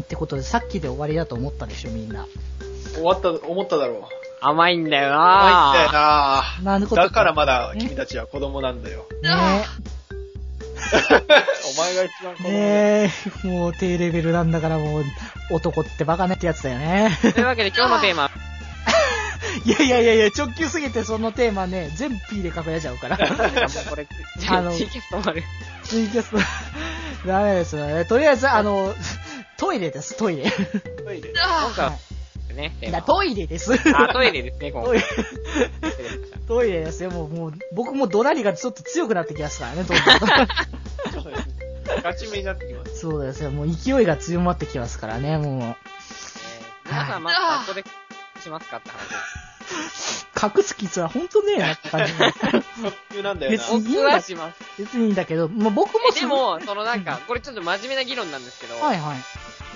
ってことでさっきで終わりだと思ったでしょ、みんな。終わった、思っただろう。甘いんだよ甘いんだよなななんてことだからまだ君たちは子供なんだよ。ね お前が一番子供。ねえ、もう低レベルなんだからもう、男ってバカねってやつだよね。というわけで今日のテーマ、いやいやいやいや、直球すぎてそのテーマね、全部 P で書かれちゃうから。もうこれ、あのキャスト終わる。ツイキャスト、ダメですよね。とりあえず、あの、トイレです、トイレ。トイレ今回はね、トイレです。あ、トイレですね、今回トイレ。トイレですよ。もう、もう、僕もドラリがちょっと強くなってきますからね、どんどんそうです ガチめになってきます。そうですよ。もう勢いが強まってきますからね、もう。えー皆さんまず学校でしますかって話です。隠す傷は本当ねえなって感じ。特急なんだよな。別に僕はします。別にいいんだけど、まあ、僕もえでも、そのなんか、これちょっと真面目な議論なんですけど、はいはい。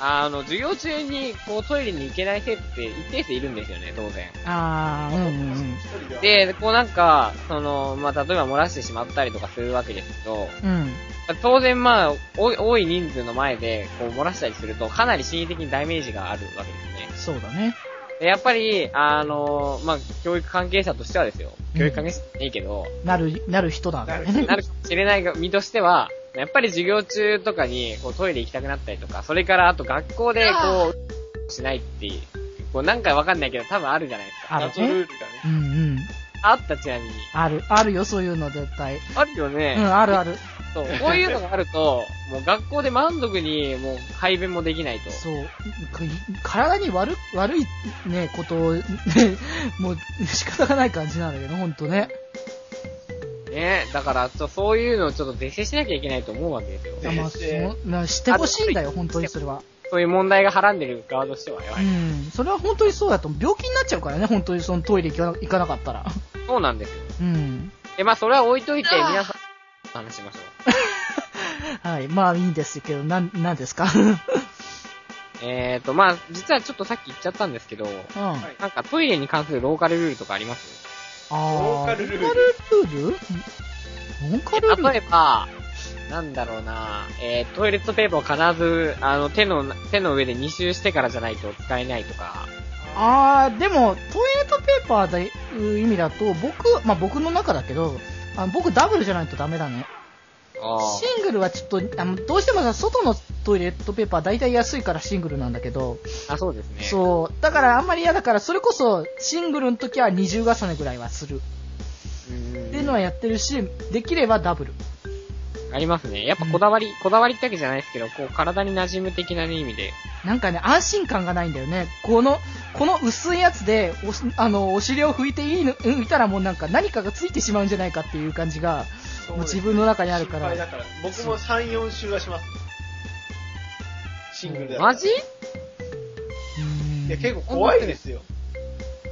あの、授業中にこうトイレに行けない生徒って一定数いるんですよね、当然。あー、うんうんでこうなんか、その、まあ、例えば漏らしてしまったりとかするわけですけど、うん。当然まあ、多い人数の前で、こう漏らしたりすると、かなり心理的にダメージがあるわけですね。そうだね。でやっぱり、あの、まあ、教育関係者としてはですよ。教育関係者いいけど、なる、なる人だよね。なるかもしれないが身としては、やっぱり授業中とかにこうトイレ行きたくなったりとか、それからあと学校でこう、しないっていう、こうなんかわかんないけど多分あるじゃないですか。ある謎ルールがね。うんうん。あったちなみに。ある、あるよ、そういうの絶対。あるよね。うん、あるある。そう。こういうのがあると、もう学校で満足にもう排便もできないと。そう。か体に悪、悪いね、ことを、ね、もう仕方がない感じなんだけど、ほんとね。ねだから、そういうのをちょっと是正しなきゃいけないと思うわけですよ。まあ、そなしてほしいんだよ、本当にそれは。そういう問題がはらんでる側としては。うん。それは本当にそうだと、病気になっちゃうからね、本当にそのトイレ行かな行かなかったら。そうなんですよ。うん。で、まあそれは置いといて、皆さん、話しましょう。はい。まあいいんですけど、なん、なんですか？えーと、まあ、実はちょっとさっき言っちゃったんですけど、うん。はいなんかトイレに関するローカルルールとかあります？ロー。カルルールローカルルール。ローカルルール？例えば、なんだろうな、えー、トイレットペーパーを必ず、あの、手の、手の上で2周してからじゃないと使えないとか、あー、でも、トイレットペーパーでいう意味だと、僕、まあ僕の中だけど、あの僕ダブルじゃないとダメだね。あシングルはちょっと、あの、どうしてもさ、外のトイレットペーパー大体安いからシングルなんだけど、あ、そうですね。そう。だからあんまり嫌だから、それこそシングルの時は二重重ねぐらいはする。うんっていうのはやってるし、できればダブル。ありますね。やっぱこだわり、こだわりってわけじゃないですけど、こう、体に馴染む的な意味で。なんかね、安心感がないんだよね。この、この薄いやつで、おしあの、お尻を拭いていいの、拭いたらもうなんか何かがついてしまうんじゃないかっていう感じが、もう自分の中にあるから心配だから。僕も3、4週はします。シングルで。マジ？いや、結構怖いですよ。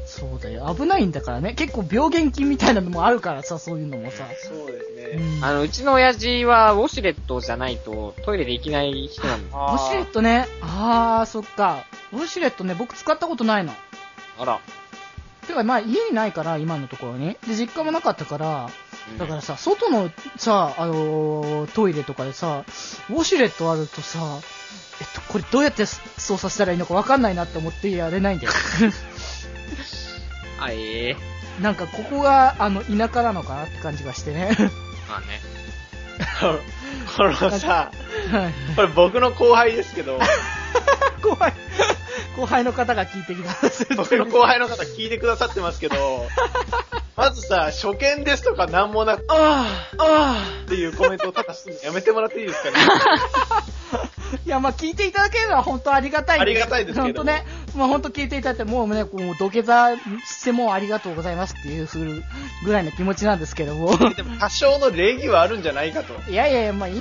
そうだよ。危ないんだからね。結構病原菌みたいなのもあるからさ、そういうのもさ。そうですうね。ん。あの、うちの親父はウォシュレットじゃないとトイレで行けない人なんです。ウォシュレットね。あー、そっか。ウォシュレットね、僕使ったことないの。あら。てか、まあ、家にないから、今のところね。で、実家もなかったから、うんだからさ、外のさ、あのートイレとかでさ、ウォシュレットあるとさ、えっと、これどうやって操作したらいいのかわかんないなって思ってやれないんだよ。あ、ええなんか、ここが、あの、田舎なのかなって感じがしてね。まあね。このさ、はいこれ僕の後輩ですけど、後輩、後輩の方が聞いてきたんです僕の後輩の方聞いてくださってますけど、まずさ、初見ですとかなんもなく、ああ、ああっていうコメントをただすのやめてもらっていいですかね？いや、まあ聞いていただけるのは本当ありがたいんありがたいですけど本当ね。まあ本当聞いていただいて、もうね、こう土下座してもありがとうございますっていうふうぐらいの気持ちなんですけども。でも多少の礼儀はあるんじゃないかと。いやいやいや、まあいい。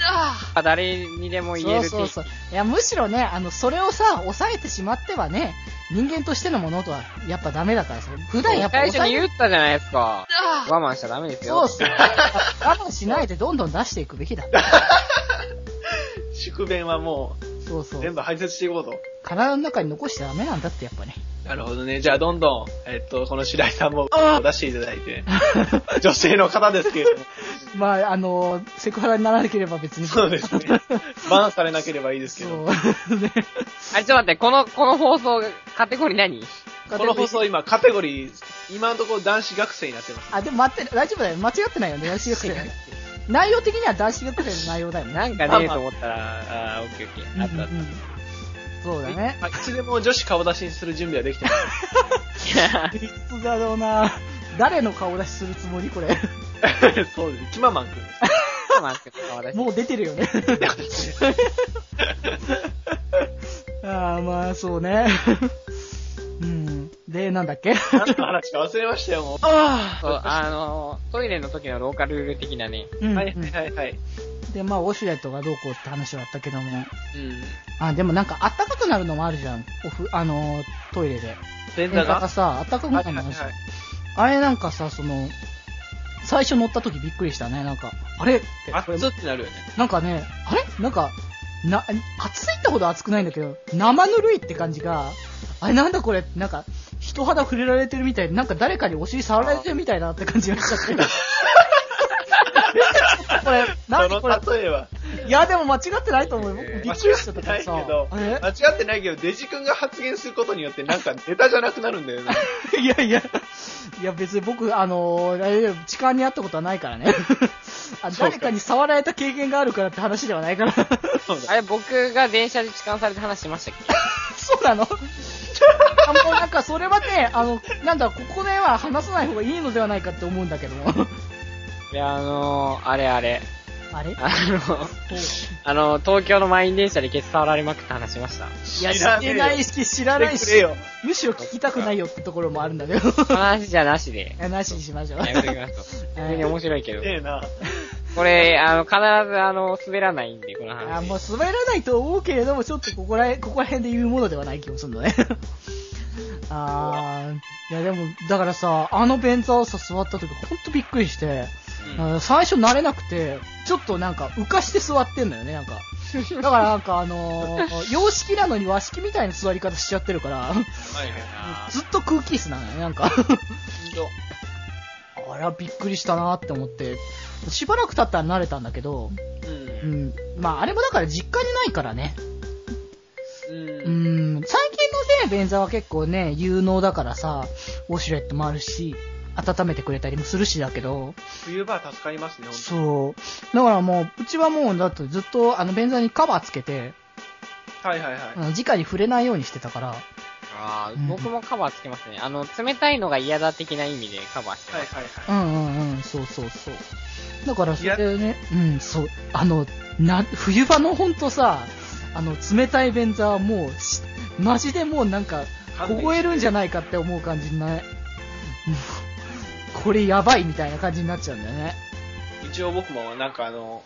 誰にでも言えるそうそうそう。いや、むしろね、あの、それをさ、抑えてしまってはね、人間としてのものとは、やっぱダメだからさ。普段やっぱ最初に言ったじゃないですか。我慢しちゃダメですよ。そうそう。我慢しないでどんどん出していくべきだ。宿便はもそうそうう。全部排泄していこうと。体の中に残しちゃダメなんだって、やっぱね。なるほどね。じゃあどんどん、えっと、この白井さんも出していただいて、女性の方ですけれども、まあ、あの、セクハラにならなければ別に。そうですね。バンされなければいいですけど。そう。ね。あれ、ちょっと待って、この、この放送、カテゴリー何？この放送今カテゴリー、今のところ男子学生になってます。あ、でも待って、大丈夫だよ。間違ってないよね、男子学生。内容的には男子学生の内容だよね。なんかねえと思ったら、あー、オッケーオッケー。あったあっうんうんうんそうだね。いつでも女子顔出しにする準備はできてま す。た。いつだろうな誰の顔出しするつもりこれ。そうです。キママンくんです。まあ顔出しもう出てるよね。ああ、まあ、そうね。うん。で、なんだっけ？何の話か忘れましたよ、もう。あそう、あの、トイレの時のローカルルール的なね。うん、はいはいはいはい。で、まあ、ウォシュレットがどうこうって話はあったけども。うん。あ、でもなんか、あったかくなるのもあるじゃん。おふ、あの、トイレで。便座が？がさ、あったかくなはいるのもあるじゃん。あれなんかさ、その、最初乗った時びっくりしたね。なんか、あれ？って。熱ってなるよね。なんかね、あれ？なんか、な、熱いってほど熱くないんだけど、生ぬるいって感じが、あれなんだこれ？なんか、人肌触れられてるみたいで、なんか誰かにお尻触られてるみたいだなって感じがしちゃって。これ、何これその例えは。いや、でも間違ってないと思うよ。僕びっくりしちゃったからさ。間違ってないけど間違ってないけど、デジ君が発言することによってなんかネタじゃなくなるんだよね。いやいや、いや別に僕、あのー、痴漢にあったことはないからね。あ誰かに触られた経験があるからって話ではないから。あれ、僕が電車で痴漢された話しましたっけそうなのあもうなんかそれはね、あの、なんだ、ここでは話さない方がいいのではないかって思うんだけども。いや、あのー、あれあれ。あれ？あの、あの、東京の満員電車でケツ触られまくった話しました。いや、知てないし、知らないし。むしろ聞きたくないよってところもあるんだけど。話じゃなしで。なしにしましょう。やめときますと。普通に面白いけど。ええな。これ、あの、必ず、あの、滑らないんで、この話。あもう滑らないと思うけれども、ちょっとここらへん、ここら辺で言うものではない気もするのね。あー、いやでも、だからさ、あの便座をさ、座った時ほんとびっくりして、うんあ最初慣れなくて、ちょっとなんか浮かして座ってんのよね、なんか。だからなんかあのー 洋式なのに和式みたいな座り方しちゃってるから。ずっと空気椅子なのよね、なんか。あれはびっくりしたなって思って、しばらく経ったら慣れたんだけど、う。うんん。まああれもだから実家にないからね。う。うんん。最近のね、便座は結構ね、有能だからさ、ウォシュレットもあるし、温めてくれたりもするしだけど、冬場は助かりますね。そう。だからもう、うちはもう、だってずっとあの便座にカバーつけて、はいはいはい。直に触れないようにしてたから、あうんー僕もカバーつけますね。あの、冷たいのが嫌だ的な意味でカバーしてます。はいはいうんはい。うんうん、そうそうそう。だからそれでね、うん、そう、あの、な、冬場のほんとさ、あの、冷たい便座はもうし、マジでもうなんか、凍えるんじゃないかって思う感じにな、も うこれやばいみたいな感じになっちゃうんだよね。一応僕もなんかあの、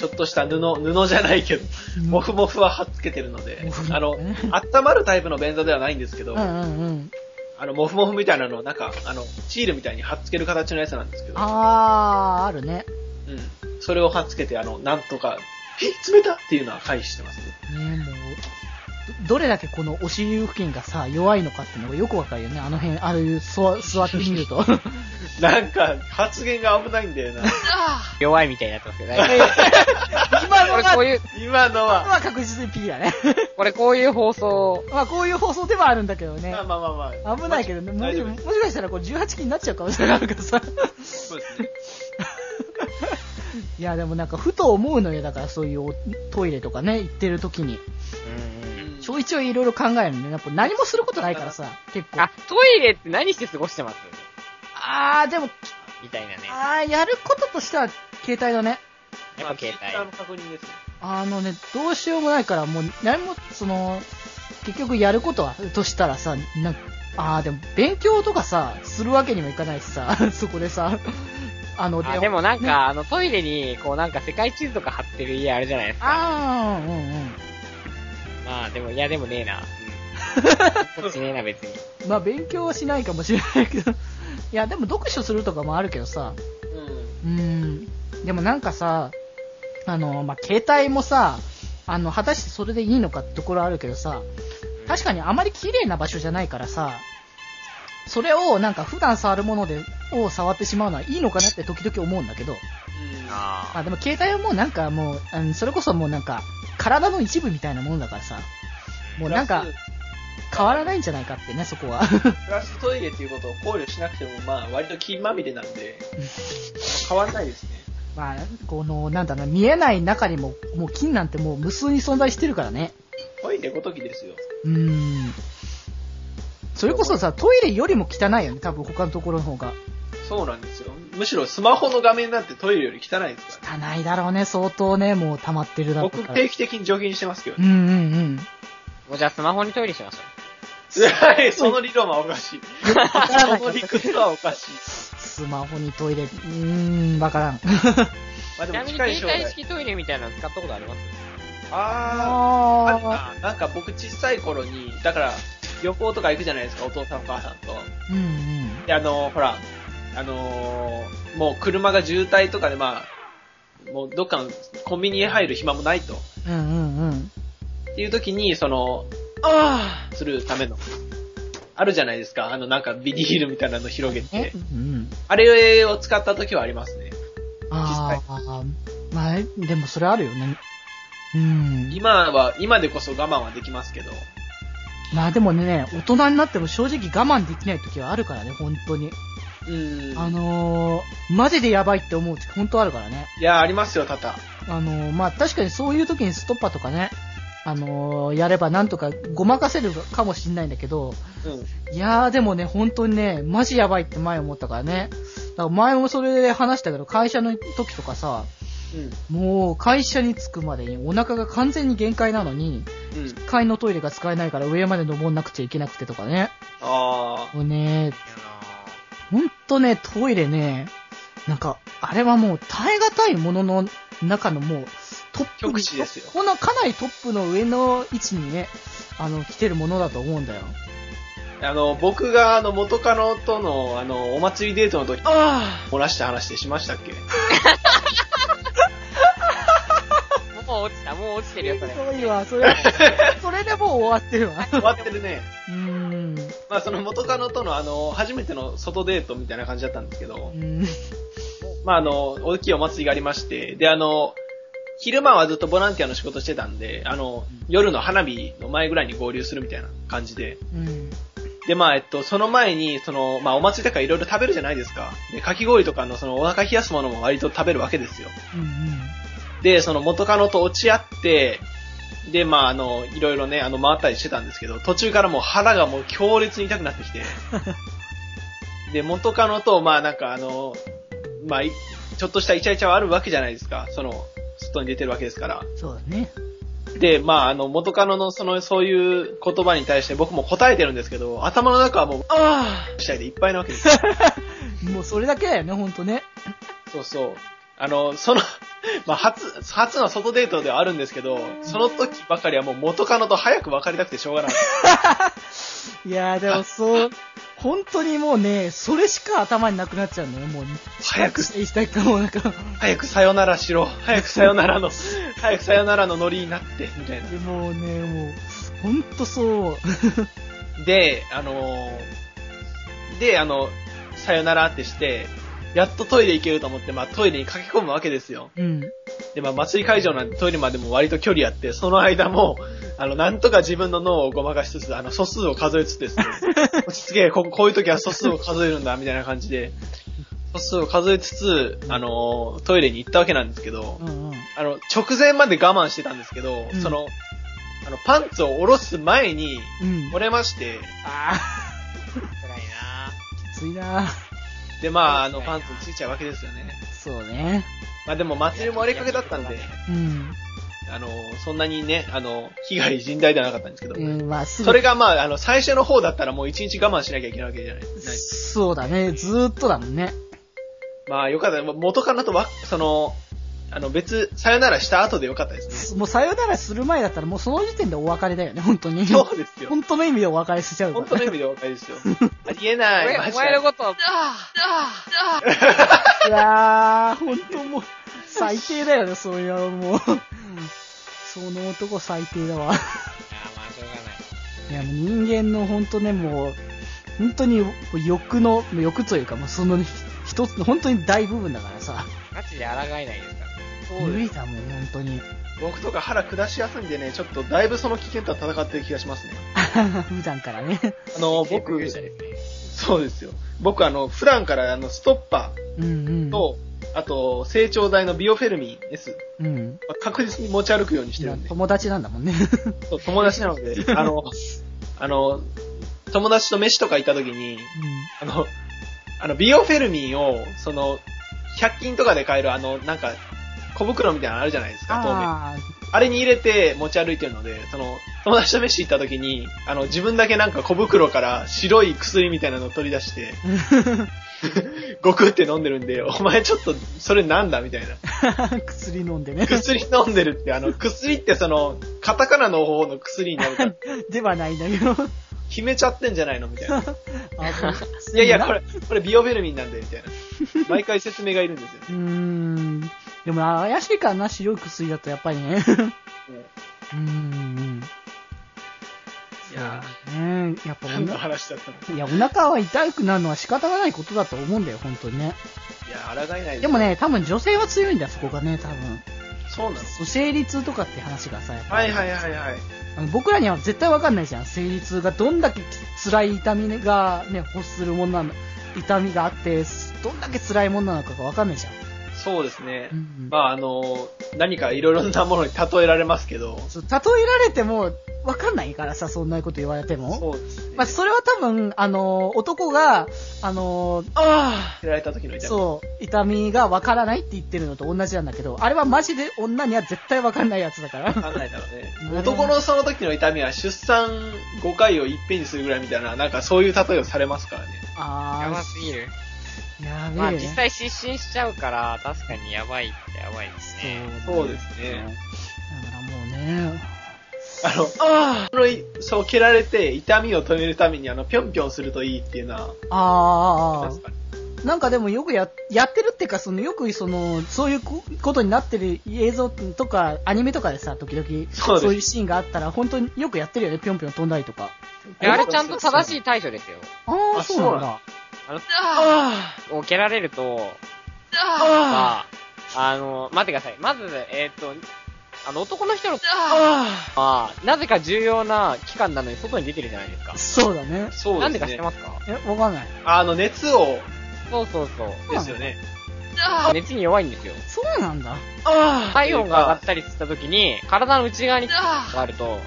ちょっとした布、布じゃないけど、うんモフモフは貼っつけてるのであの、温まるタイプの便座ではないんですけど、うんうんうん。あの、モフモフみたいなのをなんか、あの、シールみたいに貼っつける形のやつなんですけど、あー、あるね。うん。それを貼っつけて、あの、なんとか、え、冷たっていうのは回避してますね。ねもう、どどれだけこのお尻付近がさ、弱いのかっていうのがよくわかるよね。あの辺、ああいう座座ってみると。なんか、発言が危ないんだよな。弱いみたいになってますけど、今のは、これこういう、今のは、は確実に P だね。これこういう放送、まあこういう放送ではあるんだけどねまあ。まあまあまあ。危ないけどね。もしもしかしたらこれ18期になっちゃうかもしれないからさ。そうですね。いやでもなんかふと思うのよ。だからそういうおトイレとかね、行ってる時に。うんうんちょいろいろ考えるのね。やっぱ何もすることないからさ、結構。あ、トイレって何して過ごしてます？あー、でも、みたいなね。あー、やることとしては携帯だね。やっぱ携帯。確認ですね。あのね、どうしようもないから、もう、何も、その、結局やることは、としたらさ、なんあー、でも、勉強とかさ、するわけにもいかないしさ、そこでさ、あの、あでもなんか、ねあの、トイレに、こうなんか世界地図とか貼ってる家あるじゃないですか。あー、うんうん。まあでも、いやでもねえな。うん。こっちねえな、別に。まあ、勉強はしないかもしれないけど、いや、でも読書するとかもあるけどさ、うん。うん。でもなんかさ、あの、まあ、携帯もさ、あの、果たしてそれでいいのかってところあるけどさ、確かにあまり綺麗な場所じゃないからさ、それをなんか普段触るもので、を触ってしまうのはいいのかなって時々思うんだけど、あまあでも携帯はもうなんかもう、それこそもうなんか、体の一部みたいなものだからさ、もうなんか変わらないんじゃないかってね、そこは。ス プラストイレっていうことを考慮しなくても、まあ、割と金まみれなんで、変わんないですね。まあ、この、なんだろうな、見えない中にも、もう金なんてもう無数に存在してるからね。トイレごときですよ。うーん。それこそさ、トイレよりも汚いよね、多分他のところの方が。そうなんですよ。むしろスマホの画面なんてトイレより汚いですから、汚いだろうね、相当ね、もう溜まってるだろう僕。定期的に除菌してますけどね。うんうんうん。もうじゃあスマホにトイレしましょはい、その理論はおかしい。その理屈はおかしい。スマホにトイレ、うーん、わからん。まあう。ちなみにでも近い将携帯来。式トイレみたいなの使ったことあります？あー、あるあな。なんか僕小さい頃に、だから、旅行とか行くじゃないですか、お父さんお母さんと。ー。うんうん。で、あの、ほら、あのーもう車が渋滞とかでまあ、もうどっかのコンビニへ入る暇もないと。うんうんうん。っていう時に、その、あーするための、あるじゃないですか。あのなんかビニールみたいなの広げえ？て。うん。あれを使った時はありますね。ああ、まあ、でもそれあるよね。うん。今は、今でこそ我慢はできますけど。まあでもね、大人になっても正直我慢できない時はあるからね、本当に。うん。あのー、マジでやばいって思う時本当あるからね。いや、ありますよ、多々。あのー、まあ確かにそういう時にストッパーとかね、あのー、やればなんとかごまかせるかもしんないんだけど、うん。いやーでもね、本当にね、マジやばいって前思ったからね。だから前もそれで話したけど、会社の時とかさ、うん。もう会社に着くまでにお腹が完全に限界なのに、うん。1階のトイレが使えないから上まで登んなくちゃいけなくてとかね。あもうね、ほんとね、トイレね、なんか、あれはもう耐え難いものの中のもう、トップですよこのかなりトップの上の位置にね、あの、来てるものだと思うんだよ。あ。あの、僕が、あの、元カノとの、あの、お祭りデートの時、あー漏らした話でしましたっけ？もう落ちた、もう落ちてるよ、それ。そういわ、それ、それでもう終わってるわ。終わってるね。うーん。まあ、その元カノとの、あの、初めての外デートみたいな感じだったんですけどう、ん。まあ、あの、大きいお祭りがありまして、で、あの、昼間はずっとボランティアの仕事してたんで、あの、夜の花火の前ぐらいに合流するみたいな感じで、うん。で、まあ、えっと、その前に、その、まあ、お祭りだからいろいろ食べるじゃないですか。で、かき氷とかの、その、お腹冷やすものも割と食べるわけですよ。うん。で、その元カノと落ち合って、で、まあ、あの、いろいろね、あの、回ったりしてたんですけど、途中からもう腹がもう強烈に痛くなってきて、で、元カノと、まあ、なんかあの、まあ、いちょっとしたイチャイチャはあるわけじゃないですか。その、外に出てるわけですから。そうだね。で、まあ、あの、元カノのその、そういう言葉に対して僕も答えてるんですけど、頭の中はもう、ああしたいでいっぱいなわけですよ。もうそれだけだよね、ほんとね。そうそう。あの、その、まあ、初、初の外デートではあるんですけど、その時ばかりはもう元カノと早く別れたくてしょうがなかった。いやーでもそう、本当にもうね、それしか頭になくなっちゃうんだよ、もう。早くしたいかも、なんか。早くさよならしろ。早くさよならの、早くさよならのノリになって、みたいな。でもうね、もう、ほんとそう。で、あのーで、あの、さよならってして、やっとトイレ行けると思って、まあトイレに駆け込むわけですよ。うん。で、まあ祭り会場なんでトイレまでも割と距離あって、その間も、あの、なんとか自分の脳をごまかしつつ、あの、素数を数えつつですね、落ち着け、ここういう時は素数を数えるんだ、みたいな感じで、素数を数えつつ、あのートイレに行ったわけなんですけど、うんうん。あの、直前まで我慢してたんですけど、うんその、あの、パンツを下ろす前に、うん。折れまして、あ 辛いー、きついなで、まあ、あの、パンツについちゃうわけですよね。そうね。まあでも、祭りも割れかけだったんで、うん。あの、そんなにね、あの、被害甚大ではなかったんですけど、うん、まあ、それがまあ、あの、最初の方だったらもう一日我慢しなきゃいけないわけじゃない。ないそうだね、ずーっとだもんね。まあ、よかった。元カノとわ、その、あの、別、さよならした後でよかったですね。もうさよならする前だったらもうその時点でお別れだよね、本当に。そうですよ。本当の意味でお別れしちゃうから。本当の意味でお別れですよ。ありえない。お前のこと、あいやー、本当もう、最低だよね、そういうもう。その男最低だわ。あ、まあ、しょうがない。いや、もう人間の本当ね、もう、本当に欲の、欲というか、もうその一つの本当に大部分だからさ。ガチジで抗えないですから。そうです。無理だもん、本当に。僕とか腹下しやすいんでね、ちょっとだいぶその危険とは戦ってる気がしますね。普段からね。あの、僕。そうですよ。僕あの、普段からあの、ストッパうんうんー。と、あと、成長剤のビオフェルミン S、うん。まあ確実に持ち歩くようにしてるんで。友達なんだもんね。そう友達なので、あの、あの、友達と飯とか行った時に、あの、あの、ビオフェルミンを、その、100均とかで買えるあの、なんか、小袋みたいなのあるじゃないですか、透明。ああれに入れて持ち歩いてるので、その、友達と飯行った時に、あの、自分だけなんか小袋から白い薬みたいなのを取り出して、ごくって飲んでるんで、お前ちょっと、それなんだみたいな。あ。薬飲んでね。薬飲んでるって、あの、薬ってその、カタカナの方の薬になるから、ではないんだけど。決めちゃってんじゃないのみたいな。いやいや、これ、これビオフェルミンなんで、みたいな。毎回説明がいるんですよ。うーん。でも怪しいからな、白い薬だとやっぱりね。うーん。いやねやっぱお何のな、話だったの？いいや、お腹は痛くなるのは仕方がないことだと思うんだよ、本当にね。や、抗えないでも、ね、多分女性は強いんだよ、そこがね、多分。そうなの？生理痛とかって話がさ、やっぱりはいはいはいはい。あの僕らには絶対わかんないじゃん。生理痛がどんだけ辛い痛みがね、欲するものなの、痛みがあって、どんだけ辛いものなのかがわかんないじゃん。そうですね。うんまああの、何かいろいろなものに例えられますけど、そう例えられてもわかんないからさ、そんなこと言われても。そうですね。まあ、それは多分、あの、男が、あの、あやられた時のあ、痛み。そう、痛みがわからないって言ってるのと同じなんだけど、あれはマジで女には絶対わかんないやつだから。わかんないだろうね男のその時の痛みは出産5回をいっぺんにするぐらいみたいな、なんかそういう例えをされますからね。あやばすぎる。ー、やべえ。まあ実際失神しちゃうから、確かにやばいってやばいですね。そうですね。だからもうね、あの、あの、そう、蹴られて痛みを止めるために、あの、ぴょんぴょんするといいっていうのは、ああ確、かに。なんかでもよくや、やってるっていうか、その、よくその、そういうこことになってる映像とか、アニメとかでさ、時々、そういうシーンがあったら、本当によくやってるよね、ぴょんぴょん飛んだりとか。あれちゃんと正しい対処ですよ。ああ、あそうなんそうだ。あの、あを蹴られると、あまあ、あの、待ってください。まず、えー。っと、あの、男の人の、ああなぜか重要な期間なのに外に出てるじゃないですか。そうだね。そうなんでねですか知って。ますかえ、わかんない。あの、熱を、そうそうそう。ですよね。熱に弱いんですよ。そうなんだ。あ体温が上がったりした時に、体の内側にがあると、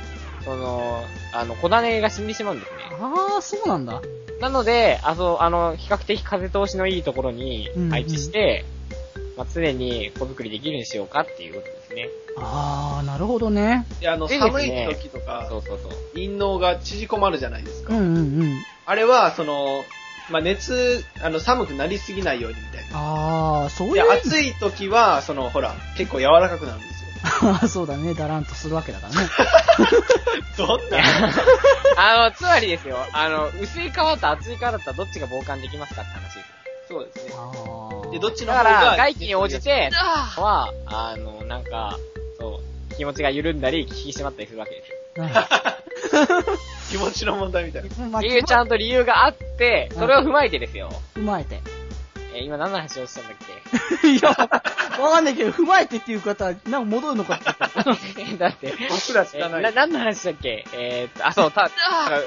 その、あの、小種が死んでしまうんですね。ああ、そうなんだ。なので、あそう、あの、比較的風通しのいいところに配置して、まあ、常に子作りできるようにしようかっていうことですね。ああ、なるほどね。いや、あの、寒ねい時とかそ、うそうそう。陰嚢が縮こまるじゃないですか。うんうんうん。あれは、その、まあ、熱、あの、寒くなりすぎないようにみたいな。ああ、そういうで。暑い時は、その、ほら、結構柔らかくなるんで そうだね。だらんとするわけだからね。どんな？あの、つまりですよ、あの、薄い皮と厚い皮だったらどっちが防寒できますかって話ですよ。そうですね。ああ。で、どっちのだか方が、ら、外気に応じて、は、あの、なんか、そう、気持ちが緩んだり、引き締まったりするわけですよ。気持ちの問題みたいな。まあっていうちゃんと理由があって、それを踏まえてですよ。踏まえて。えー今何の話をしたんだっ いや、わかんないけど、踏まえてっていう方は、なんか戻るのかって だって、僕ら知えーらない。な、何の話だっけ？えーっと、あ、そう、た、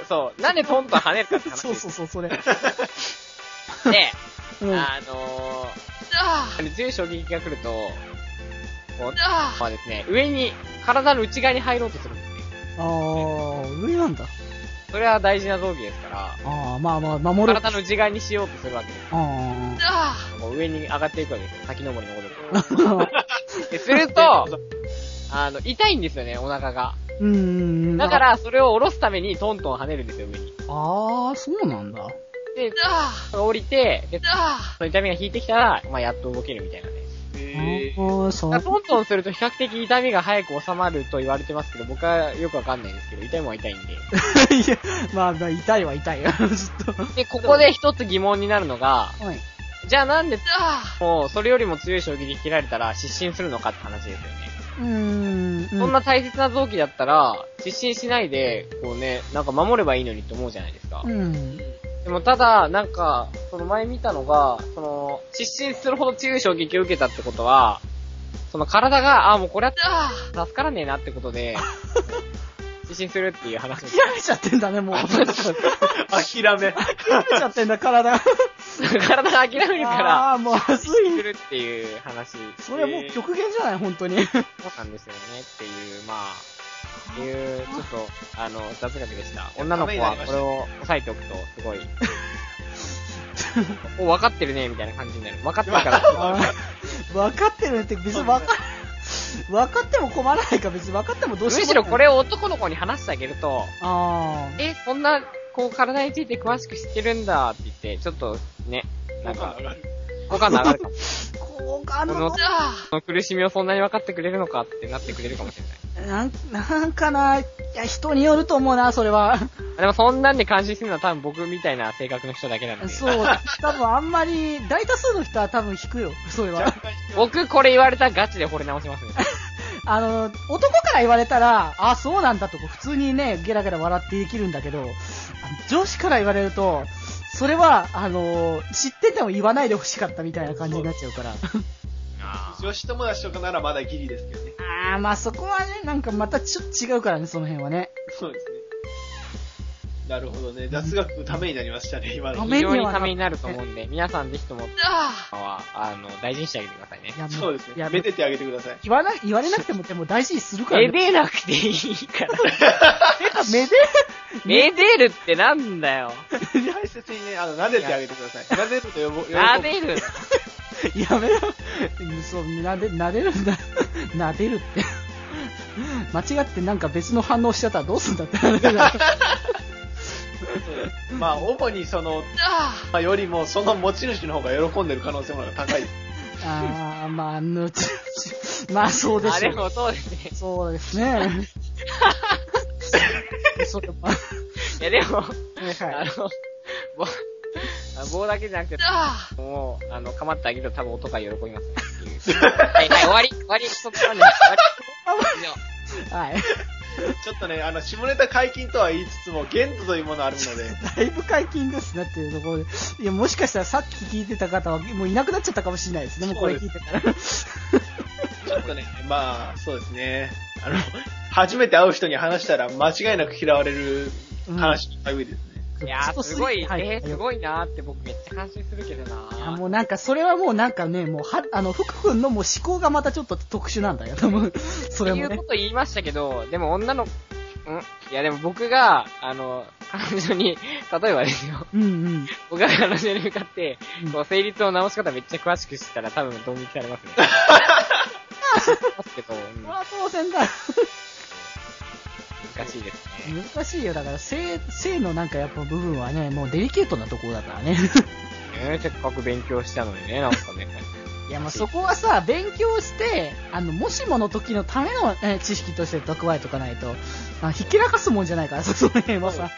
そう、なんでトントン跳ねるかって話そうそうそう、それ。で、うん。あのー、強い衝撃が来ると、こう、まあですね、上に、体の内側に入ろうとするんですね。ああ、上なんだ。それは大事な臓器ですから、ああ、まあまあ、守る。体の内側にしようとするわけです。あこう上に上がっていくわけですよ。先登りのことあ。で、すると、あの、痛いんですよね、お腹が。うんうんうん。だか、ら、それを下ろすためにトントン跳ねるんですよ、上に。ああ、そうなんだ。で、降りて、で、その痛みが引いてきたら、まあ、やっと動けるみたいなね。へーああ、そトントンすると比較的痛みが早く収まると言われてますけど、僕はよくわかんないですけど、痛いもんは痛いんで。いや、まあ、まあ痛いは痛いよ、ずっと。で、ここで一つ疑問になるのが、はい。じゃあなんで、もう、それよりも強い衝撃で切られたら失神するのかって話ですよね。うーん。そんな大切な臓器だったら、失神しないで、こうね、なんか守ればいいのにって思うじゃないですか。うん。でもただ、なんか、その前見たのが、その、失神するほど強い衝撃を受けたってことは、その体が、あ、もうこれやって、あー助からねえなってことで、失神するっていう話を諦めちゃってんだね、もう。諦め諦め。ちゃってんだ、体。体が諦めるから、ああ、もう、まず失神すい。るっていう話。それはもう極限じゃない、本当に。そうなんですよねっていう、まあ、っていう、ちょっと、あの、雑学でした。女の子はこれを押さえておくと、すごい、お、分かってるね、みたいな感じになる。分かってるから。分かってるって別に分か、分かっても困らないか、別に分かってもどうしようむしろこれを男の子に話してあげると、あえ、そんな、こう、体について詳しく知ってるんだって言って、ちょっと、ね、なんか、好感度上がるかも。あ。好感度この、この苦しみをそんなに分かってくれるのかってなってくれるかもしれない。なん、なんかな、いや、人によると思うな、それは。でもそんなんで感心するのは多分僕みたいな性格の人だけなので。そう、多分あんまり、大多数の人は多分引くよ、それは。僕これ言われたらガチで惚れ直しますね。あの、男から言われたら、あ、そうなんだとか、普通にね、ゲラゲラ笑ってできるんだけど、あの女子から言われると、それは、あの、知ってても言わないでほしかったみたいな感じになっちゃうから。女子友達とかならまだギリですけどね。あー、まあそこはね、なんかまたちょっと違うからね、その辺はね。そうですね。なるほどね。雑学のためになりましたね、今の。非ためには常にためになると思うんで、皆さんぜひとも、は、あの、大事にしてあげてくださいねい。や、もそうですね。いや、めでてあげてください。言わな、言われなくても、でも大事にするからめね。でなくていいから。めで、めでるってなんだよ。大切にね、あの、撫でてあげてください。撫でると呼ぼ、喜ぶなでる。やめろ。そう、なで、なでるんだ。なでるって。間違ってなんか別の反応しちゃったらどうすんだって話だよ。まあ、主にその、まあよりも、その持ち主の方が喜んでる可能性も高いです。あー、まあ、のち、まあそうであ、すよ。でもそうですね。そうですね。それまあいや、でも。あの、棒、あ 棒だけじゃなくて、もう、あの、構ってあげると多分音が喜びますねっていう。はい、はい、終わり、終わり、そこまで、終わり。以上。はい。ちょっとね、あの、下ネタ解禁とは言いつつも、限度というものあるので、だいぶ解禁ですねっていうところで。いや、もしかしたらさっき聞いてた方はもういなくなっちゃったかもしれないですね。もうこれ聞いてたら。ちょっとね、まあ、そうですね。あの、初めて会う人に話したら間違いなく嫌われる話の類ですね。いやー、すごい、はいえー、すごいなーって僕めっちゃ感心するけどないや、もうなんか、それはもうなんかね、もう、は、あの、福君のもう思考がまたちょっと特殊なんだよ、多分。それもねっていうこ。と言いましたけど、でも女の、ん？いやでも僕が、あの、彼女に、例えばですよ、うんうん。僕が彼女に向かってうん、こう、成立を直し方めっちゃ詳しくしたら多分ドン引きされますね。ますけど、うんまあ当然だ。難しいですね。難しいよ。だから、性、性のなんかやっぱ部分はね、もうデリケートなところだからね。ねせっかく勉強したのにね、なんかね。いや、まあそこはさ、勉強して、あの、もしもの時のための、え知識として蓄えとかないと、あひけらかすもんじゃないからさ、その辺はさ。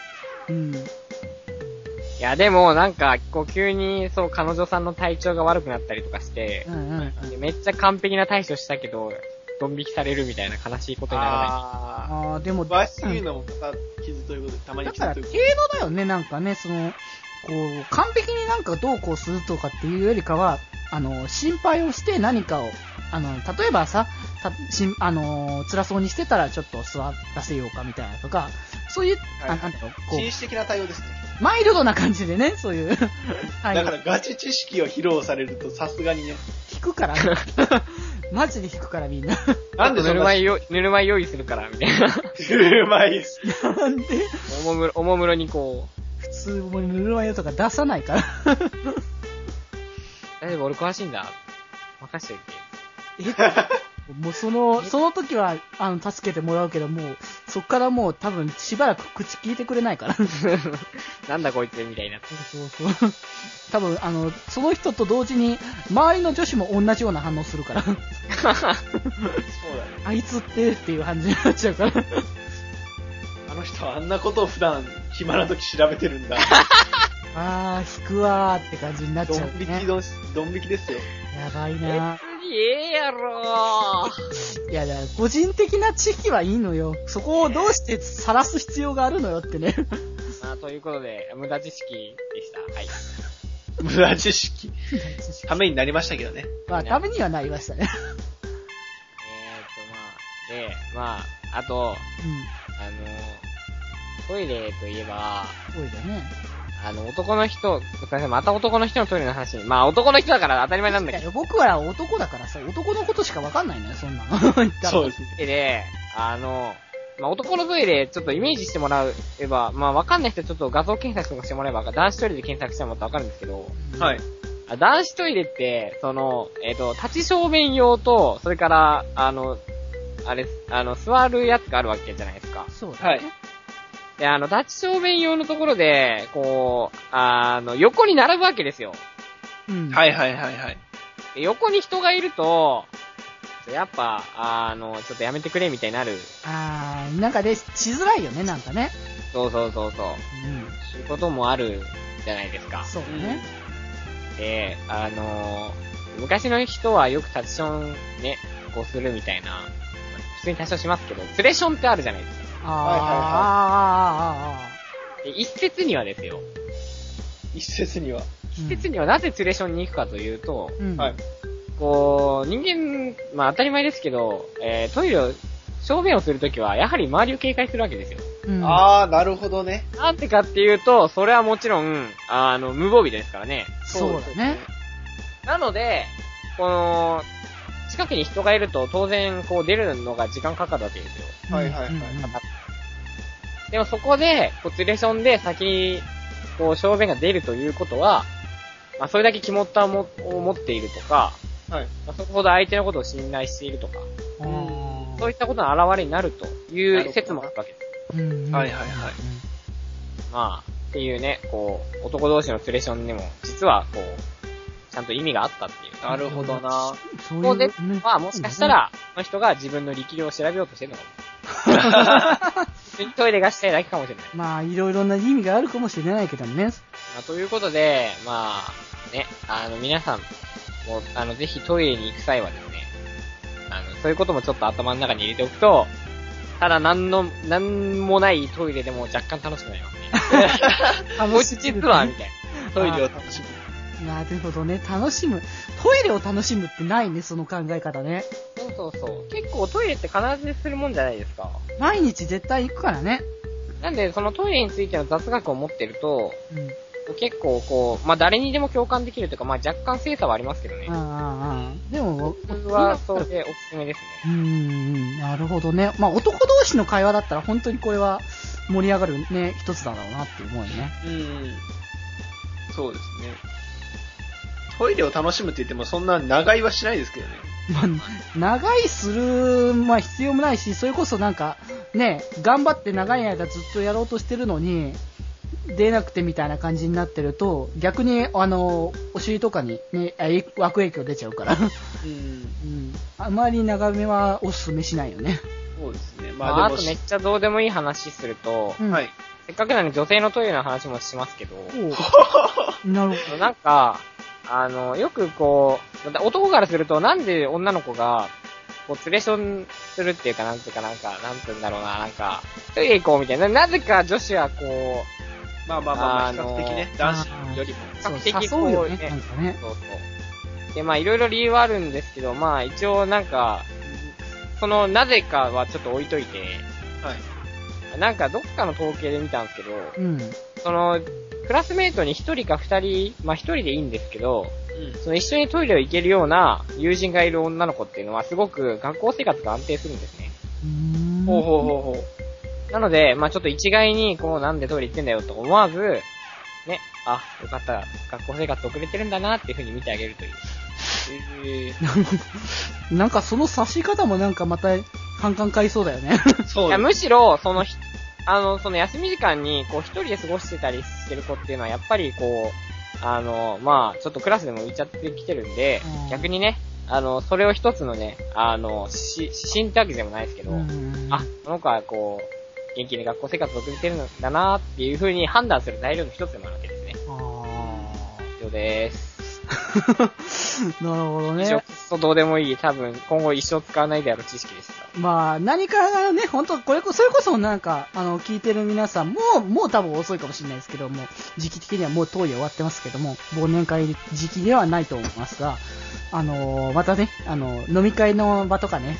うん。いや、でも、なんか、こう、急に、そう、彼女さんの体調が悪くなったりとかしてう、んうんうん。でめっちゃ完璧な対処したけど、ドン引きされるみたいな悲しいことにならない？あああ、でも、あ、詳しすぎるのもまた傷ということで、たまにだから、傷と程いうこ度だよね、なんかね、その、こう、完璧になんかどうこうするとかっていうよりかは、あの、心配をして何かを、あの、例えばさ、たしんあの、辛そうにしてたらちょっと座らせようかみたいなとか、そういう、はいあなんだろう、と。こ紳士的な対応ですね。う、マイルドな感じでね、そういう、はい、だからガチ知識を披露されるとさすがにね。引くから、マジで引くからみんな。なんでぬるま湯よ、ぬるま湯用意するから、みたいな。うまいです。なんで、おもむろ、おもむろにこう、普通もうぬるま湯とか出さないから。大丈夫、俺詳しいんだ。任しといて。もうその、その時は、あの、助けてもらうけど、もう、そっからもう多分しばらく口聞いてくれないから。なんだこいつ、みたいになって。そうそう。多分、あの、その人と同時に、周りの女子も同じような反応するから、そうだね。あいつってっていう感じになっちゃうから。あの人はあんなことを普段暇な時調べてるんだ。あー、引くわーって感じになっちドゃう、ね。ン引きドン、ドン引きですよ。やばいなええやろ いや、だから個人的な知識はいいのよ。そこをどうして晒す必要があるのよってね。ま あということで、無駄知識でした。はい。無駄知識。ためになりましたけどね。まあ、ためにはなりましたね。えーっと、まあ、で、まあ、あと、うん。あの、トイレといえば、多いだね。あの、男の人、すいません、また男の人のトイレの話に。まあ、男の人だから当たり前なんだけど。僕は男だからさ、男のことしかわかんないのよ、そんなの。そうですね。でで、あの、まあ、男のトイレ、ちょっとイメージしてもらえば、まあ、わかんない人はちょっと画像検索とかしてもらえば、男子トイレで検索してもらったらわかるんですけど、はい。あ男子トイレって、その、えっ、と、立ち小便用と、それから、あの、あれ、あの、座るやつがあるわけじゃないですか。そうだね。で、あの、立ち小便用のところで、こう、あの、横に並ぶわけですよ。うん。はいはいはいはい。で横に人がいると、やっぱ、あの、ちょっとやめてくれみたいになる。あー、なんかね、しづらいよね、なんかね。そうそうそうそう。うん。そういうこともあるじゃないですか。そうだね。で、あの昔の人はよくタッチションね、こうするみたいな、普通にタッチションしますけど、ツレションってあるじゃないですか。あー、はいはいはいあーあで一説にはですよ。一説には。一説にはなぜツレションに行くかというと、うん。はい。こう、人間、まあ当たり前ですけど、えー、トイレを、小便をするときは、やはり周りを警戒するわけですよ。うん。あー、なるほどね。なんてかっていうと、それはもちろん、あの、無防備ですからね。そうだね。なので、この、近くに人がいると当然、こう出るのが時間かかるわけですよ。はいはいはいでもそこで、こう、ツレションで先に、こう、小便が出るということは、まあ、それだけ肝ったもを持っているとか、はい。まあ、そこほど相手のことを信頼しているとか、あーそういったことの表れになるという説もあるわけです。うんうんはいはいはいまあ、っていうね、こう、男同士のツレションにも、実は、こう、ちゃんと意味があったっていう。なるほどな。そうでいう、ねまあ、もしかしたら、この人が自分の力量を調べようとしてるのかも。トイレがしたいだけかもしれない。まあ、いろいろな意味があるかもしれないけどね。まあ、ということで、まあ、ね、あの、皆さん、もう、あの、ぜひトイレに行く際はですね、あの、そういうこともちょっと頭の中に入れておくと、ただ、なんの、なんもないトイレでも若干楽しくなりますね。もう実は、みたいな。トイレを楽しむ。なるほどね。楽しむ。トイレを楽しむってないね、その考え方ね。そうそうそう。結構トイレって必ずするもんじゃないですか。毎日絶対行くからね。なんで、そのトイレについての雑学を持ってると、うん。結構こう、まあ、誰にでも共感できるというか、まあ、若干精査はありますけどね。ああ、ああ。でも、僕はそれでおすすめですね。うーん、なるほどね。まあ、男同士の会話だったら本当にこれは盛り上がるね、一つだろうなって思うよね。うん。そうですね。トイレを楽しむって言ってもそんな長居はしないですけどね。まあ、長いする、まあ必要もないし、それこそなんか、ね、頑張って長い間ずっとやろうとしてるのに、出なくてみたいな感じになってると、逆に、あの、お尻とかにね、悪影響出ちゃうから。うん。うん。あまり長めはおすすめしないよね。そうですね。まあ、あまあでもとめっちゃどうでもいい話すると、うん。はい。せっかくなんで女性のトイレの話もしますけど、なるほなんか、あの、よくこう、男からするとなんで女の子が、こう、ツレションするっていうか、なんていうか、なんか、なんていうんだろうな、なんか、トイレ行こうみたいな。なぜか女子はこまあまあまあまあ、比あのー較的ね、男子よりも。ど。比較的こうねねう、。そうそう。で、まあ、いろいろ理由はあるんですけど、まあ、一応なんか、その、なぜかはちょっと置いといて、はい。なんか、どっかの統計で見たんですけど、うん。その、クラスメイトに一人か二人、まあ一人でいいんですけど、うん。その一緒にトイレを行けるような友人がいる女の子っていうのはすごく学校生活が安定するんですね。うーんほうほうほうほう。なので、まあちょっと一概に、こうなんでトイレ行ってんだよと思わず、ね、あ、よかった、学校生活遅れてるんだなっていう風に見てあげるという。え なるほど。なんかその差し方もなんかまた、カンカン買いそうだよね。ー、そういや、むしろ、そのひ、あの、その休み時間に、こう、一人で過ごしてたりしてる子っていうのは、やっぱり、こう、あの、まあ、ちょっとクラスでも浮いちゃってきてるんでうん、逆にね、あの、それを一つのね、あの、し、指針ってわけでもないですけど、うんあ、この子はこう、元気に学校生活を送れてるんだなっていう風に判断する材料の一つでもあるわけですね。あ以上です。なるほど一生どうでもいい、多分今後一生使わないである知識でした。まあ、何かがね、本当これこ、それこそなんか、あの、聞いてる皆さんも、もう多分遅いかもしれないですけども、時期的にはもう遠い終わってますけども、忘年会時期ではないと思いますが、あの、またね、あの、飲み会の場とかね、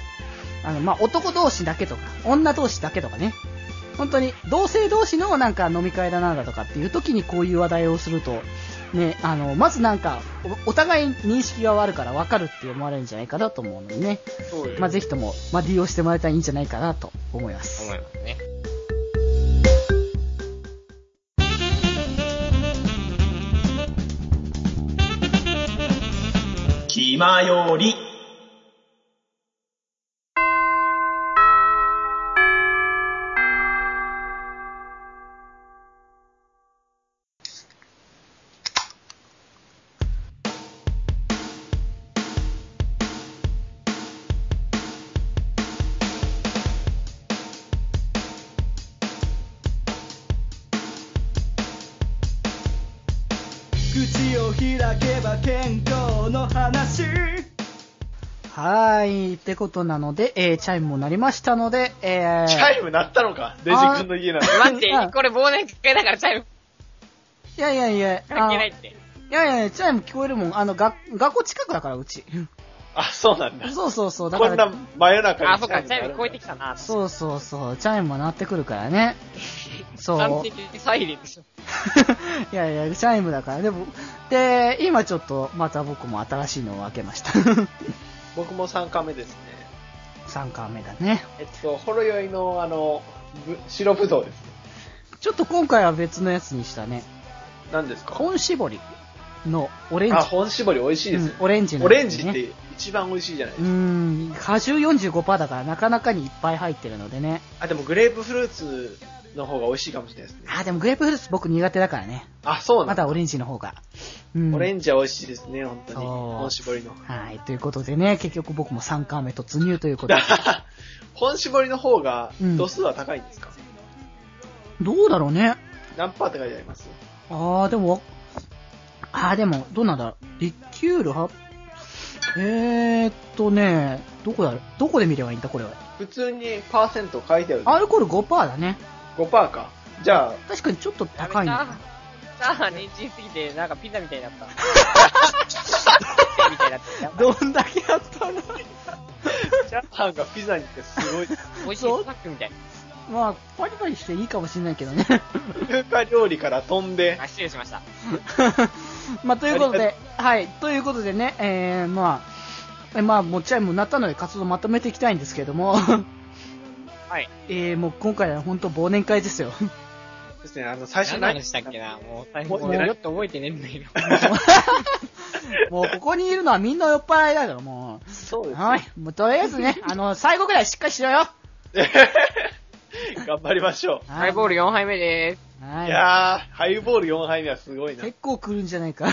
あの、まあ、男同士だけとか、女同士だけとかね、本当に、同性同士のなんか飲み会だなんだとかっていう時にこういう話題をすると、ね、あの、まずなんか、おお互い認識が悪いから分かるって思われるんじゃないかなと思うのでね、そうですまあ、ぜひとも、まあ、利用してもらえたらいいんじゃないかなと思います。思いますね。気まより。ってことなので、えー、チャイムも鳴りましたので、えー、チャイム鳴ったのか？デジ君の家なの。待って、これ忘年会だからチャイムいやいやいや、関係ないって。いやいや、チャイム聞こえるもん。あの、が、学校近くだから、うち。あ、そうなんだ。そうそうそう、だから、こんな真夜中に。あ、そっか、チャイム聞こえてきたな。そうそうそう、チャイムも鳴ってくるからね。そう。完璧にサイレンでしょ。いやいや、チャイムだから。でも、で、今ちょっと、また僕も新しいのを開けました。僕も3回目ですね。3巻目だね。えっと、ほろ酔いの、あの、ぶ白ぶどうですね。ちょっと今回は別のやつにしたね。何ですか？本搾りのオレンジ。あ、本搾り美味しいですうんね。オレンジの、オレンジって一番美味しいじゃないでうすか。ん、果汁45%だからなかなかにいっぱい入ってるのでね。あ、でもグレープフルーツの方が美味しいかもしれないですね。あ、でもグレープフルーツ僕苦手だからね。あ、そうなんだ。まだオレンジの方が。うん。オレンジは美味しいですね、本当に。そう本搾りの。はい。ということでね、結局僕も3巻目突入ということで。本搾りの方がうん度数は高いんですか、どうだろうね。何パーって書いてあります？あー、でも、あー、でも、どうなんだろう。リキュールは、えーっとね、どこだどこで見ればいいんだ、これは？普通にパーセント書いてある。アルコール5%だね。5%か。じゃあ、確かにちょっと高いの。た。チャーハンレンチンすぎて、なんかピザみたいになった。ピザみたいになった。やばいどんだけやったの？チャーハンがピザにってすごい。美味しいスナックみたい。まあ、パリパリしていいかもしれないけどね。中華料理から飛んであ、、失礼しました。まあ、ということで、はい、ということでね、えー、まあ、えまあ、もうチャイムになったので活動まとめていきたいんですけども、はい。えー、もう今回は本当忘年会ですよ。ですね、あの、最初何何の話したっけな？もう、最後、もうもうよっと覚えてねえんだけど。もうここにいるのはみんな酔っ払いだから、もう。そうです。はい。もうとりあえずね、あの、最後ぐらいしっかりしろよ。頑張りましょハイボール4杯目でーす。う。はいい。やー、ハイボール4杯目はすごいな。結構来るんじゃないか。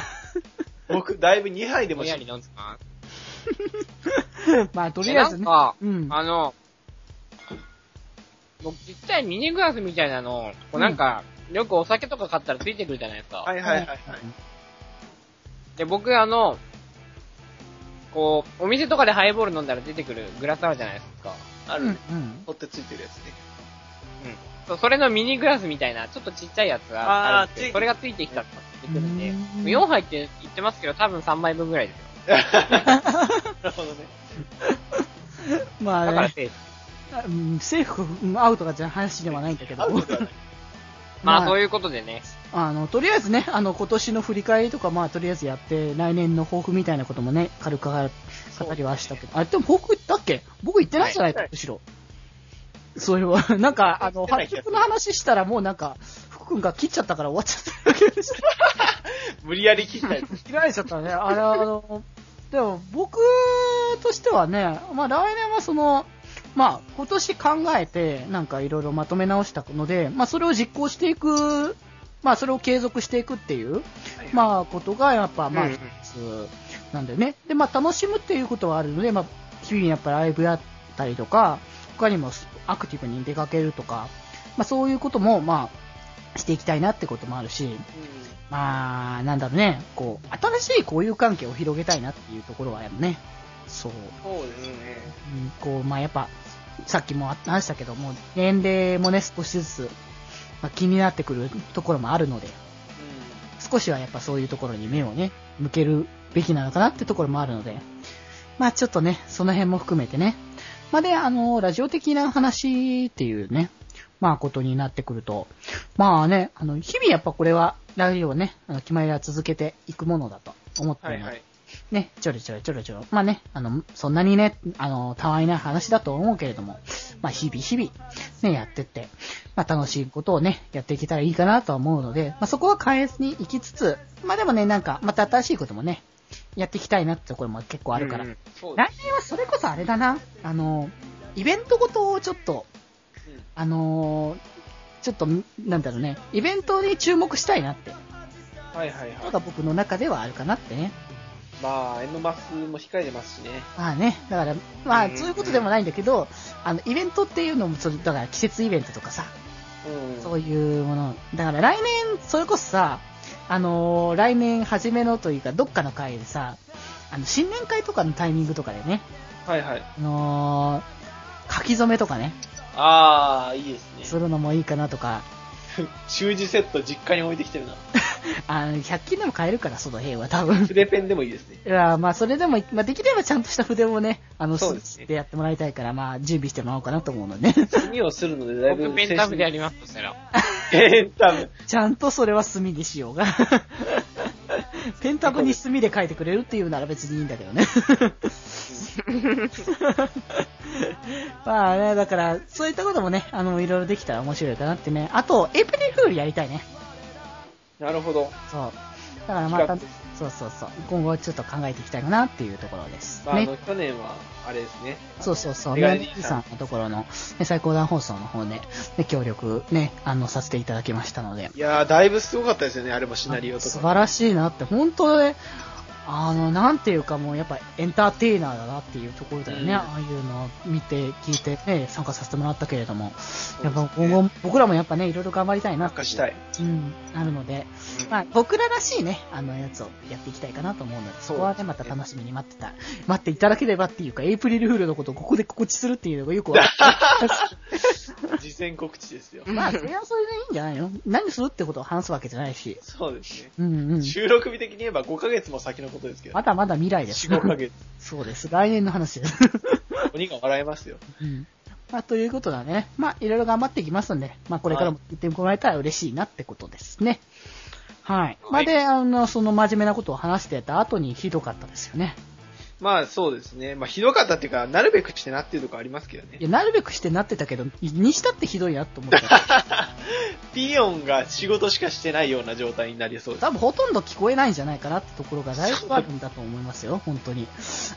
僕、だいぶ2杯でもしぼんやり飲んでままあ、とす。りあえずね。なんか、うん。あの、僕ちっちゃいミニグラスみたいなの、こうなんか、よくお酒とか買ったらついてくるじゃないですか。はいはいはいはい。で、僕あの、こう、お店とかでハイボール飲んだら出てくるグラスあるじゃないですか。うん。あるうん。取ってついてるやつね。うん。そう、それのミニグラスみたいな、ちょっとちっちゃいやつがあそれがついてきたって出てくるんで、うん4杯って言ってますけど、多分3杯分ぐらいですよ。なるほどね。まあね、だからセーフ。うんセーフ、うんアウトがじゃ話ではないんだけどまあ、まあそういうことでね。あの、とりあえずね、あの、今年の振り返りとか、まあ、とりあえずやって、来年の抱負みたいなこともね、軽く語りはしたけど、あ、でも抱負言ったっけ？僕言ってないじゃないか、はいむしろ。それは、なんか、あの、発曲の話したらもうなんか、福君が切っちゃったから終わっちゃっただけでした。無理やり切ったやつ。切られちゃったね。あれ、あの、でも僕としてはね、まあ来年はその、まあ今年考えてなんかいろいろまとめ直したので、まあそれを実行していく、まあそれを継続していくっていう、まあことがやっぱまあ一つなんだよね。で、まあ楽しむっていうことはあるので、まあ日々やっぱライブやったりとか、他にもアクティブに出かけるとか、まあそういうこともまあしていきたいなってこともあるし、まあ、なんだろうね、こう、新しい交友関係を広げたいなっていうところはやるね。そう。そうですね。うんこう、まあやっぱ、さっきも話したけども、年齢もね、少しずつ、まあ、気になってくるところもあるので、少しはやっぱそういうところに目をね、向けるべきなのかなってところもあるので、まあちょっとね、その辺も含めてね。まあで、あの、ラジオ的な話っていうね、まあことになってくると、まあね、あの、日々やっぱこれは、ラジオをね、あの決まりは続けていくものだと思ってるので、はいはい。ね、ちょろちょろちょろちょろ。まあね、あの、そんなにね、あの、たわいない話だと思うけれども、まあ日々日々、ね、やってって、まあ楽しいことをね、やっていけたらいいかなとは思うので、まあそこは変えずに行きつつ、まあでもね、なんか、また新しいこともね、やっていきたいなってところも結構あるから、うん来年はそれこそあれだな、あの、イベントごとをちょっと、うんあのーちょっと、なんだろうね、イベントに注目したいなって、はいはいはい。のが僕の中ではあるかなってね。まあ、エムマスも控えてますしね。まあね、だから、まあうんそういうことでもないんだけど、あの、イベントっていうのも、それだから季節イベントとかさ、うん。そういうもの。だから来年、それこそさ、あのー来年初めのというか、どっかの会でさ、あの、新年会とかのタイミングとかでね、はいはい。あのー書き初めとかね、ああ、いいですね。するのもいいかなとか、習字セット実家に置いてきてるな。あの、100均でも買えるから、その辺は多分。筆ペンでもいいですね。いや、まあ、それでも、まあ、できればちゃんとした筆をね、あの、そうですねでやってもらいたいから、まあ、準備してもらおうかなと思うので、墨をするのでだいぶ僕ペンタブでやりますとしたら。ペンタブ。ちゃんとそれは墨にしようが。ペンタブに墨で書いてくれるっていうなら別にいいんだけどね。まあね、だから、そういったこともね、あの、いろいろできたら面白いかなってね。あと、エイプリルフールやりたいね。なるほど。そう。だからまた企、そうそうそう。今後ちょっと考えていきたいかなっていうところです。まあ、あね。の、去年は、あれですね。そうそうそう。メガネメガネさんのところの、ね、最高段放送の方で、ね、協力ね、あの、させていただきましたので。いやー、だいぶすごかったですよね、あれもシナリオとか。素晴らしいなって、本当ね、あの、なんていうかもうやっぱエンターテイナーだなっていうところだよね。うんああいうのを見て、聞いてね、参加させてもらったけれども。やっぱ今後、僕らもやっぱね、いろいろ頑張りたいなってしたい。うん、あるので、まあ、僕ららしいね、あのやつをやっていきたいかなと思うので、そこはね、また楽しみに待ってた、待っていただければっていうか、エイプリルフールのことをここで告知するっていうのがよくわか 事前告知ですよ。る。まあ、それはそれでいいんじゃないの？何するってことを話すわけじゃないし。そうですね。うんうん。収録日的に言えば5ヶ月も先のことですけど。まだまだ未来です。4、5ヶ月。そうです。来年の話です。鬼が笑えますよ。うん。まあ、ということだね。まあ、いろいろ頑張っていきますんで、まあ、これからも言ってもらえたら嬉しいなってことですね。はい。まあ、で、あの、その真面目なことを話してた後にひどかったですよね。まあそうですね。まあひどかったっていうか、なるべくしてなっていうとこありますけどね。いや、なるべくしてなってたけど、にしたってひどいなと思った。ピヨンが仕事しかしてないような状態になりそうです。多分ほとんど聞こえないんじゃないかなってところがだいぶあるんだと思いますよ、本当に。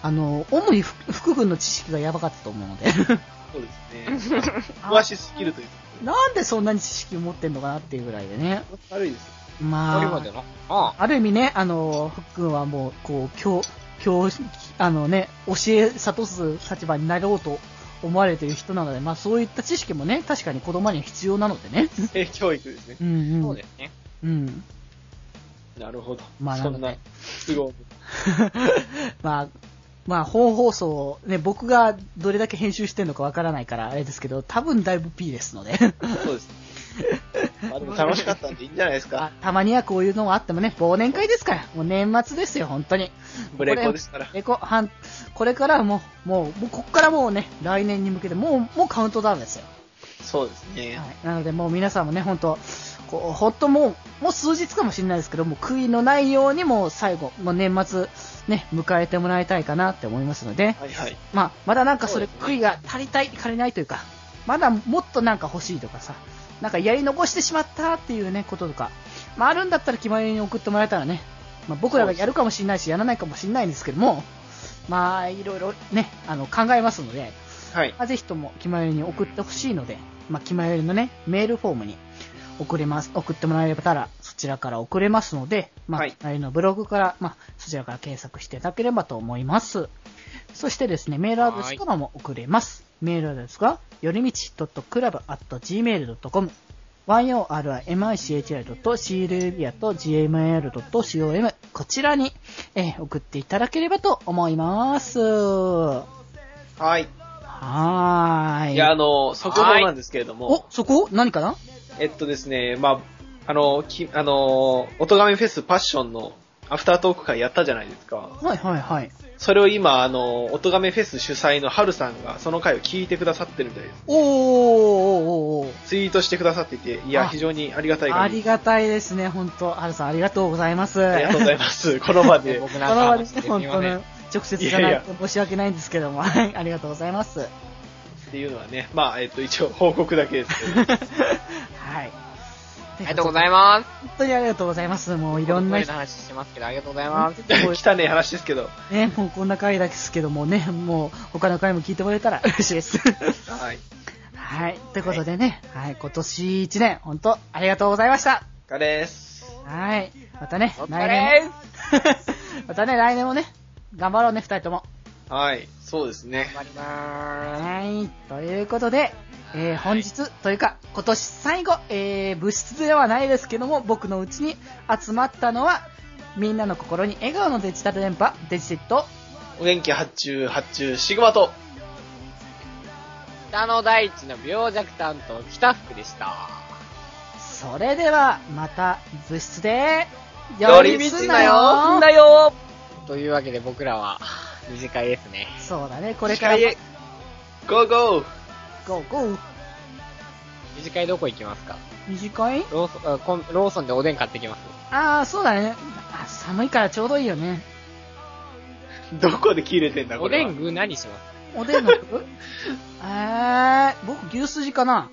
あの、主に福福軍の知識がやばかったと思うので。そうですね。詳しすぎるという。なんでそんなに知識を持ってんのかなっていうぐらいでね。悪いですよ。まあ。あある意味ね、あの、福君はもう、こう、教、教、あのね、教え諭す立場になろうと思われている人なので、まあそういった知識もね、確かに子供には必要なのでね。性 教育ですね。うんあ、うん。そうですね。うん。なるほど。まあそんななので、都合も。まあ、まあ本放送、ね、僕がどれだけ編集してるのかわからないからあれですけど、多分だいぶ P ですので。そうです。まあでも楽しかったんでいいんじゃないですか。あたまにはこういうのがあってもね、忘年会ですから、もう年末ですよ、本当に。ブレコですから。えこはんこれからはもう、もう、もうこっからもうね、来年に向けて、もう、もうカウントダウンですよ。そうですね。はい。なので、もう皆さんもね、本当こう、ほんともう、もう数日かもしれないですけど、もう悔いのないようにもう最後、もう年末、ね、迎えてもらいたいかなって思いますので、はいはい。まあ、まだなんかそれ、悔いが足りたい、足りないというか、まだもっとなんか欲しいとかさ、なんかやり残してしまったっていうね、こととか、まあ、あるんだったら決まりに送ってもらえたらね、まあ、僕らがやるかもしれないし、やらないかもしれないんですけども、まあ、いろいろね、あの、考えますので、はい。まあ、ぜひとも、決まりに送ってほしいので、まあ、決まりのね、メールフォームに送れます、送ってもらえたら、そちらから送れますので、まあ、はいのブログから、まあ、そちらから検索していただければと思います。そしてですね、メールアドレスからも送れます。メールアドレスが、よりみち .club.gmail.com yor.michi.clbia.gmail.com こちらに、えー送っていただければと思います。ははい。ーい。いや、あの、速報なんですけれどもお、、そこ何かな？えっとですね、まあ、あの、き、あの、音亀フェスパッションのアフタートーク会やったじゃないですか。はいはいはい。それを今、あの、音亀フェス主催のハルさんがその回を聞いてくださってるみたいです。おーおーおーおーツイートしてくださっていて、いや、あ非常にありがたいあ限りりがたいですね、本当はるさんありがとうございます。ありがとうございます。この場で。僕こなんか話しの場でね、本当ね直接じゃないと申し訳ないんですけども、はい、ありがとうございます。っていうのはね、まあ、えっと、一応報告だけですけど。はい。ありがとうございます。本当にありがとうございます。もういろんな人こ話してますけど、ありがとうございます。汚ねえ話ですけど。ね、もうこんな回ですけどもね、もう他の回も聞いてもらえたら嬉しいです。はい。はい。ということでね、はい、今年1年、本当ありがとうございました。お疲れです。はい。またね来れ年も。またね、来年もね、頑張ろうね、二人とも。はい。そうですね。頑張りまーはい。ということで、えー本日というか、今年最後、えー物質ではないですけども、僕のうちに集まったのは、みんなの心に笑顔のデジタル電波、デジテット。お元気発注発注シグマと。す。北の大地の病弱担当、北福でした。それでは、また物質で、寄り道だよだよというわけで僕らは、二次会ですね。そうだね、これからへゴーゴーゴーゴー。二次会どこ行きますか？短いローソンあコン、ローソンでおでん買ってきます。あー、そうだね。あ寒いからちょうどいいよね。どこで切れてんだ、これでん具何します？おでんの具？えー、僕牛すじかな。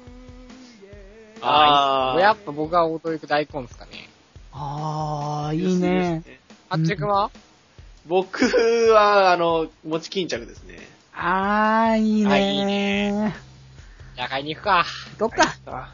あーーやっぱ僕はおとゆく大根ですかね。あー、いいね。あっちくんは、僕は、あの、餅巾着ですね。あー、いいねあいいねじゃあ買いに行くか。行こっか。あ